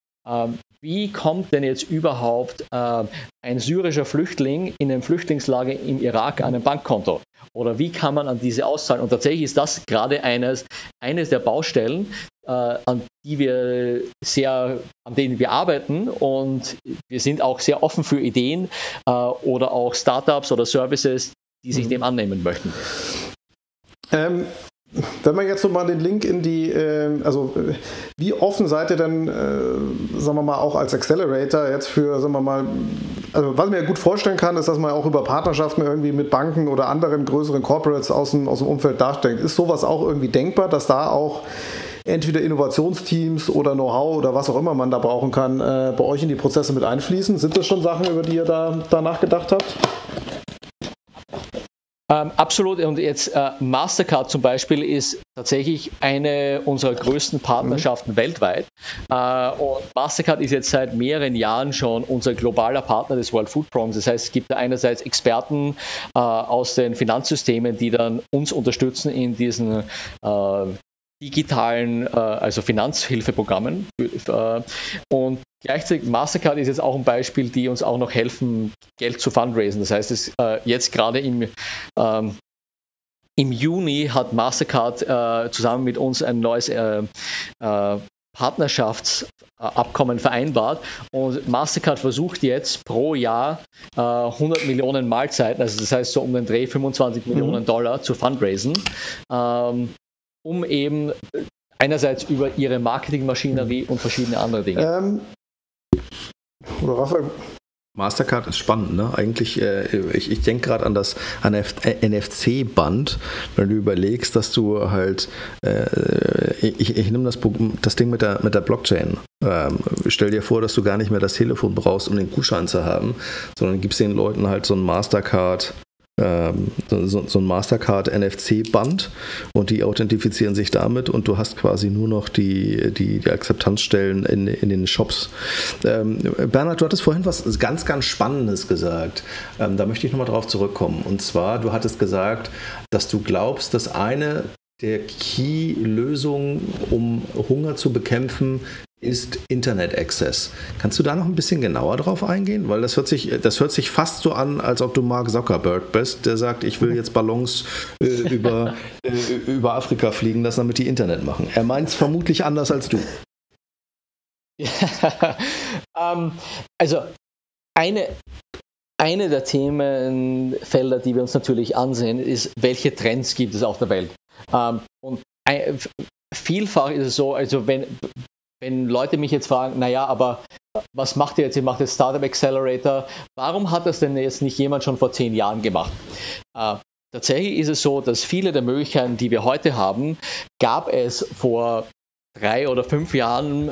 Speaker 3: wie kommt denn jetzt überhaupt äh, ein syrischer Flüchtling in einem Flüchtlingslager im Irak an ein Bankkonto? Oder wie kann man an diese auszahlen? Und tatsächlich ist das gerade eines, eines der Baustellen, äh, an die wir sehr, an denen wir arbeiten und wir sind auch sehr offen für Ideen äh, oder auch Startups oder Services, die sich mhm. dem annehmen möchten.
Speaker 1: Ähm, wenn man jetzt so mal den Link in die, äh, also äh, wie offen seid ihr denn, äh, sagen wir mal, auch als Accelerator jetzt für, sagen wir mal, also was ich mir gut vorstellen kann, ist, dass man auch über Partnerschaften irgendwie mit Banken oder anderen größeren Corporates aus dem, aus dem Umfeld nachdenkt. Ist sowas auch irgendwie denkbar, dass da auch entweder Innovationsteams oder Know-how oder was auch immer man da brauchen kann, äh, bei euch in die Prozesse mit einfließen? Sind das schon Sachen, über die ihr da, da nachgedacht habt?
Speaker 3: Ähm, absolut. Und jetzt äh, Mastercard zum Beispiel ist tatsächlich eine unserer größten Partnerschaften mhm. weltweit. Äh, und Mastercard ist jetzt seit mehreren Jahren schon unser globaler Partner des World Food Programs. Das heißt, es gibt da einerseits Experten äh, aus den Finanzsystemen, die dann uns unterstützen in diesen äh, digitalen, äh, also Finanzhilfeprogrammen. Äh, und gleichzeitig Mastercard ist jetzt auch ein Beispiel, die uns auch noch helfen, Geld zu fundraisen. Das heißt, es, äh, jetzt gerade im ähm, im Juni hat Mastercard äh, zusammen mit uns ein neues äh, äh, Partnerschaftsabkommen vereinbart und Mastercard versucht jetzt pro Jahr äh, 100 Millionen Mahlzeiten, also das heißt so um den Dreh 25 mhm. Millionen Dollar zu fundraisen. Ähm, um eben einerseits über ihre Marketingmaschinerie und verschiedene andere Dinge. Ähm,
Speaker 2: Mastercard ist spannend, ne? Eigentlich, äh, ich, ich denke gerade an das an NFC-Band, wenn du überlegst, dass du halt, äh, ich, ich nehme das, das Ding mit der, mit der Blockchain. Ähm, stell dir vor, dass du gar nicht mehr das Telefon brauchst, um den Gutschein zu haben, sondern gibst den Leuten halt so ein Mastercard so, so, ein Mastercard NFC-Band und die authentifizieren sich damit und du hast quasi nur noch die, die, die Akzeptanzstellen in, in den Shops. Ähm, Bernhard, du hattest vorhin was ganz, ganz Spannendes gesagt. Ähm, da möchte ich nochmal drauf zurückkommen. Und zwar, du hattest gesagt, dass du glaubst, dass eine der Key-Lösungen, um Hunger zu bekämpfen, ist Internet Access. Kannst du da noch ein bisschen genauer drauf eingehen? Weil das hört sich, das hört sich fast so an, als ob du Mark Zuckerberg bist, der sagt, ich will jetzt Ballons äh, über, äh, über Afrika fliegen lassen, damit die Internet machen. Er meint es vermutlich anders als du.
Speaker 3: Ja, ähm, also eine, eine der Themenfelder, die wir uns natürlich ansehen, ist, welche Trends gibt es auf der Welt? Ähm, und ein, vielfach ist es so, also wenn, wenn Leute mich jetzt fragen, naja, aber was macht ihr jetzt? Ihr macht jetzt Startup Accelerator. Warum hat das denn jetzt nicht jemand schon vor zehn Jahren gemacht? Äh, tatsächlich ist es so, dass viele der Möglichkeiten, die wir heute haben, gab es vor drei oder fünf Jahren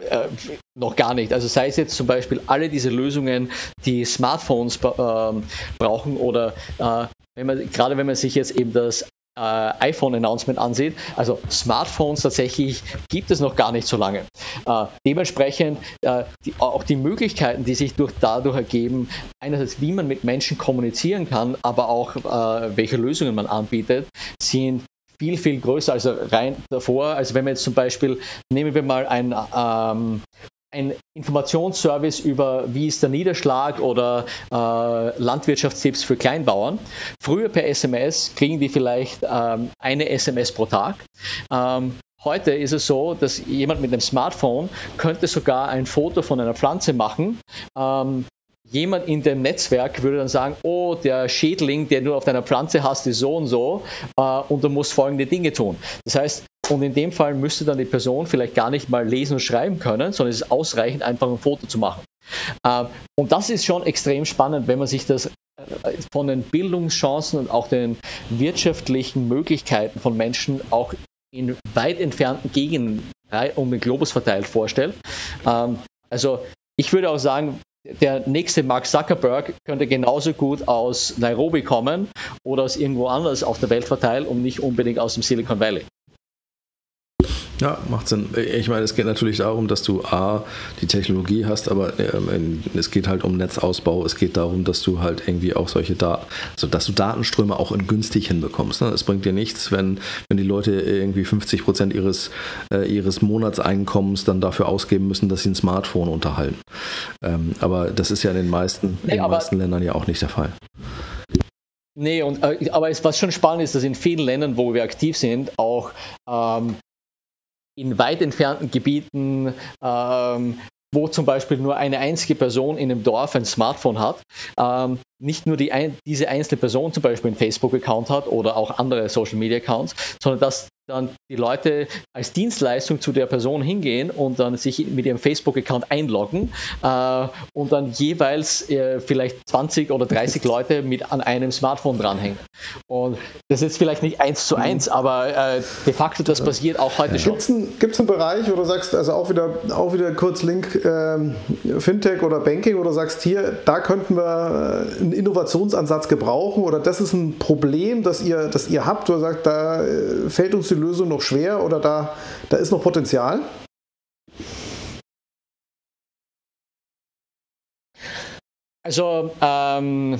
Speaker 3: äh, noch gar nicht. Also sei es jetzt zum Beispiel alle diese Lösungen, die Smartphones äh, brauchen oder äh, wenn man, gerade wenn man sich jetzt eben das äh, iPhone-Announcement ansieht. Also Smartphones tatsächlich gibt es noch gar nicht so lange. Äh, dementsprechend äh, die, auch die Möglichkeiten, die sich durch, dadurch ergeben, einerseits wie man mit Menschen kommunizieren kann, aber auch äh, welche Lösungen man anbietet, sind viel, viel größer, also rein davor. Also wenn wir jetzt zum Beispiel, nehmen wir mal ein ähm, ein Informationsservice über, wie ist der Niederschlag oder äh, Landwirtschaftstipps für Kleinbauern. Früher per SMS kriegen die vielleicht ähm, eine SMS pro Tag. Ähm, Heute ist es so, dass jemand mit einem Smartphone könnte sogar ein Foto von einer Pflanze machen, ähm, jemand in dem Netzwerk würde dann sagen, oh, der Schädling, der du auf deiner Pflanze hast, ist so und so äh, und du musst folgende Dinge tun. Das heißt, und in dem Fall müsste dann die Person vielleicht gar nicht mal lesen und schreiben können, sondern es ist ausreichend, einfach ein Foto zu machen. Äh, und das ist schon extrem spannend, wenn man sich das äh, von den Bildungschancen und auch den wirtschaftlichen Möglichkeiten von Menschen auch in weit entfernten Gegenden um den Globus verteilt vorstellt. Ähm, also ich würde auch sagen, der nächste Mark Zuckerberg könnte genauso gut aus Nairobi kommen oder aus irgendwo anders auf der Welt verteilt und nicht unbedingt aus dem Silicon Valley.
Speaker 2: Ja, macht Sinn. Ich meine, es geht natürlich darum, dass du A, die Technologie hast, aber ähm, es geht halt um Netzausbau. Es geht darum, dass du halt irgendwie auch solche Daten, also dass du Datenströme auch in günstig hinbekommst. Ne? Es bringt dir nichts, wenn, wenn die Leute irgendwie 50 Prozent ihres, äh, ihres Monatseinkommens dann dafür ausgeben müssen, dass sie ein Smartphone unterhalten. Ähm, aber das ist ja in den meisten, nee, in den meisten Ländern ja auch nicht der Fall.
Speaker 3: Nee, und, äh, aber es, was schon spannend ist, dass in vielen Ländern, wo wir aktiv sind, auch ähm, in weit entfernten Gebieten, ähm, wo zum Beispiel nur eine einzige Person in einem Dorf ein Smartphone hat, ähm, nicht nur die, diese einzelne Person zum Beispiel einen Facebook-Account hat oder auch andere Social-Media-Accounts, sondern dass dann die Leute als Dienstleistung zu der Person hingehen und dann sich mit ihrem Facebook-Account einloggen äh, und dann jeweils äh, vielleicht 20 oder 30 Leute mit an einem Smartphone dranhängen. Und das ist vielleicht nicht eins zu eins, mhm. aber äh, de facto das passiert auch heute
Speaker 1: schon. Gibt es einen Bereich, wo du sagst, also auch wieder, auch wieder kurz Link ähm, Fintech oder Banking, wo du sagst, hier, da könnten wir äh, einen Innovationsansatz gebrauchen oder das ist ein Problem, das ihr, das ihr habt, wo ihr sagt, da äh, fällt uns die Lösung noch schwer oder da, da ist noch Potenzial?
Speaker 3: Also ähm,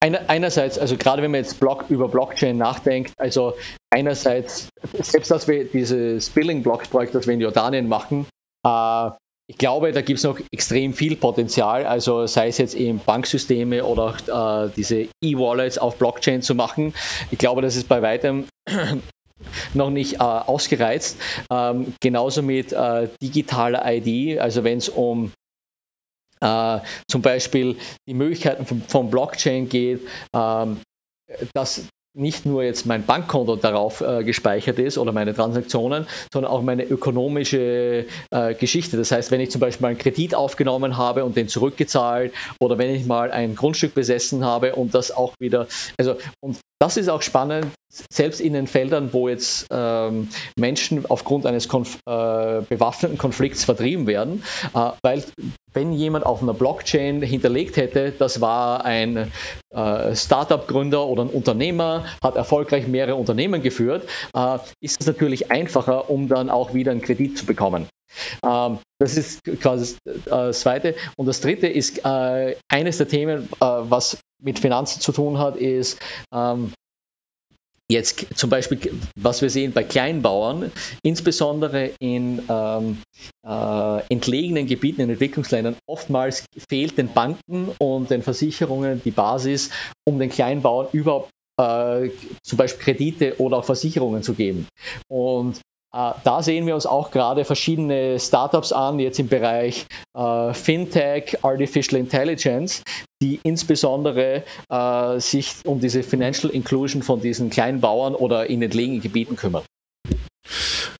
Speaker 3: einerseits, also gerade wenn man jetzt Block, über Blockchain nachdenkt, also einerseits, selbst dass wir dieses Billing-Block-Projekt, das wir in Jordanien machen, äh, ich glaube, da gibt es noch extrem viel Potenzial, also sei es jetzt eben Banksysteme oder äh, diese E-Wallets auf Blockchain zu machen. Ich glaube, das ist bei weitem noch nicht äh, ausgereizt. Ähm, genauso mit äh, digitaler ID, also wenn es um äh, zum Beispiel die Möglichkeiten von, von Blockchain geht, ähm, dass nicht nur jetzt mein Bankkonto darauf äh, gespeichert ist oder meine Transaktionen, sondern auch meine ökonomische äh, Geschichte. Das heißt, wenn ich zum Beispiel einen Kredit aufgenommen habe und den zurückgezahlt oder wenn ich mal ein Grundstück besessen habe und das auch wieder, also und das ist auch spannend, selbst in den Feldern, wo jetzt ähm, Menschen aufgrund eines Konf äh, bewaffneten Konflikts vertrieben werden, äh, weil wenn jemand auf einer Blockchain hinterlegt hätte, das war ein äh, Startup-Gründer oder ein Unternehmer, hat erfolgreich mehrere Unternehmen geführt, äh, ist es natürlich einfacher, um dann auch wieder einen Kredit zu bekommen. Ähm, das ist quasi das Zweite. Und das Dritte ist äh, eines der Themen, äh, was mit Finanzen zu tun hat, ist ähm, Jetzt zum Beispiel, was wir sehen bei Kleinbauern, insbesondere in ähm, äh, entlegenen Gebieten in Entwicklungsländern, oftmals fehlt den Banken und den Versicherungen die Basis, um den Kleinbauern überhaupt äh, zum Beispiel Kredite oder auch Versicherungen zu geben. Und äh, da sehen wir uns auch gerade verschiedene Startups an, jetzt im Bereich äh, Fintech, Artificial Intelligence, die insbesondere äh, sich um diese Financial Inclusion von diesen kleinen Bauern oder in entlegenen Gebieten kümmern.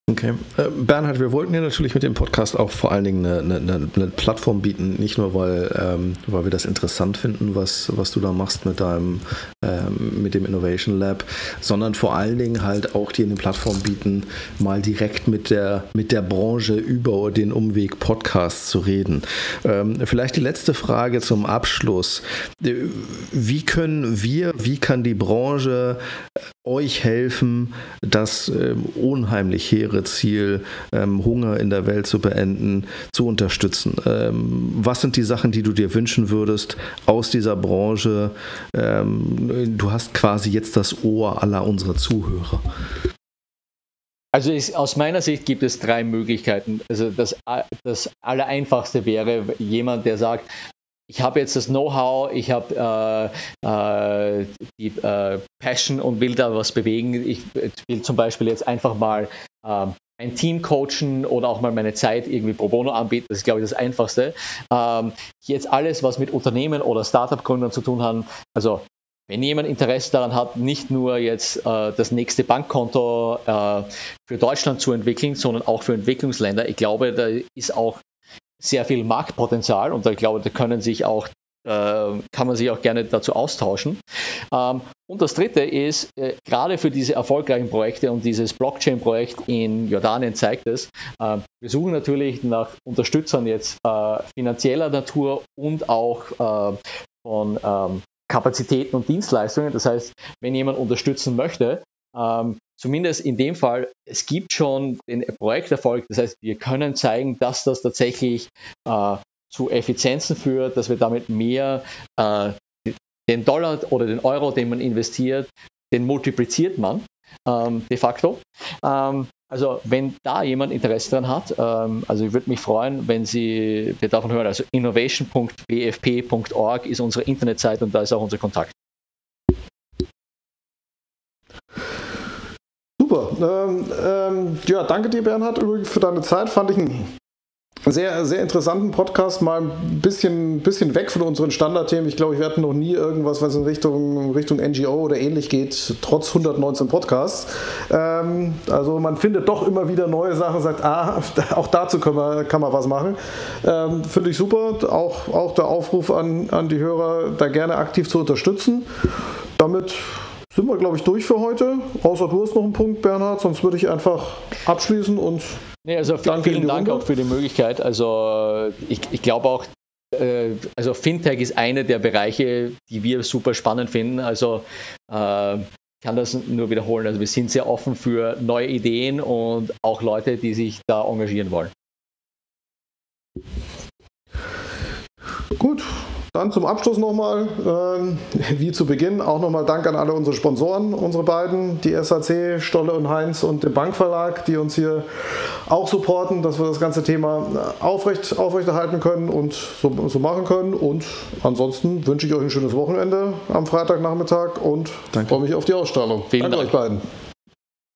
Speaker 2: Okay. Äh, Bernhard, wir wollten ja natürlich mit dem Podcast auch vor allen Dingen eine, eine, eine Plattform bieten, nicht nur weil, ähm, weil wir das interessant finden, was, was du da machst mit deinem ähm, mit dem Innovation Lab, sondern vor allen Dingen halt auch dir eine Plattform bieten, mal direkt mit der, mit der Branche über den Umweg Podcast zu reden. Ähm, vielleicht die letzte Frage zum Abschluss. Wie können wir, wie kann die Branche euch helfen, das unheimlich hehre Ziel, ähm, Hunger in der Welt zu beenden, zu unterstützen? Ähm, was sind die Sachen, die du dir wünschen würdest aus dieser Branche? Ähm, du hast quasi jetzt das Ohr aller unserer Zuhörer.
Speaker 3: Also ist, aus meiner Sicht gibt es drei Möglichkeiten. Also das, das Allereinfachste wäre jemand, der sagt, ich habe jetzt das Know-how, ich habe äh, äh, die äh, Passion und will da was bewegen. Ich will zum Beispiel jetzt einfach mal ähm, ein Team coachen oder auch mal meine Zeit irgendwie pro bono anbieten. Das ist, glaube ich, das Einfachste. Ähm, jetzt alles, was mit Unternehmen oder Startup-Gründern zu tun hat. Also wenn jemand Interesse daran hat, nicht nur jetzt äh, das nächste Bankkonto äh, für Deutschland zu entwickeln, sondern auch für Entwicklungsländer, ich glaube, da ist auch sehr viel Marktpotenzial und ich glaube, da können sich auch äh, kann man sich auch gerne dazu austauschen. Ähm, und das dritte ist, äh, gerade für diese erfolgreichen Projekte und dieses Blockchain-Projekt in Jordanien zeigt es, äh, wir suchen natürlich nach Unterstützern jetzt äh, finanzieller Natur und auch von ähm, Kapazitäten und Dienstleistungen. Das heißt, wenn jemand unterstützen möchte, ähm, zumindest in dem Fall, es gibt schon den Projekterfolg. Das heißt, wir können zeigen, dass das tatsächlich äh, zu Effizienzen führt, dass wir damit mehr äh, den Dollar oder den Euro, den man investiert, den multipliziert man ähm, de facto. Ähm, also wenn da jemand Interesse daran hat, ähm, also ich würde mich freuen, wenn Sie wir davon hören. Also innovation.bfp.org ist unsere Internetseite und da ist auch unser Kontakt.
Speaker 1: Super. Ähm, ähm, ja, danke dir, Bernhard, übrigens für deine Zeit. Fand ich ein sehr, sehr interessanten Podcast, mal ein bisschen, bisschen weg von unseren Standardthemen. Ich glaube, wir hatten noch nie irgendwas, was in Richtung, Richtung NGO oder ähnlich geht, trotz 119 Podcasts. Ähm, also man findet doch immer wieder neue Sachen, sagt, ah, auch dazu kann man, kann man was machen. Ähm, Finde ich super. Auch, auch der Aufruf an, an die Hörer, da gerne aktiv zu unterstützen. Damit sind wir, glaube ich, durch für heute. Außer du hast noch einen Punkt, Bernhard, sonst würde ich einfach abschließen und
Speaker 3: Nee, also vielen, vielen Dank auch für die Möglichkeit. Also ich, ich glaube auch, äh, also Fintech ist einer der Bereiche, die wir super spannend finden. Also äh, ich kann das nur wiederholen. Also wir sind sehr offen für neue Ideen und auch Leute, die sich da engagieren wollen.
Speaker 1: Gut, dann zum Abschluss nochmal, äh, wie zu Beginn, auch nochmal Dank an alle unsere Sponsoren, unsere beiden, die SAC, Stolle und Heinz und den Bankverlag, die uns hier auch supporten, dass wir das ganze Thema aufrecht, aufrechterhalten können und so, so machen können. Und ansonsten wünsche ich euch ein schönes Wochenende am Freitagnachmittag und freue mich auf die Ausstrahlung.
Speaker 3: Vielen Danke Dank. euch beiden.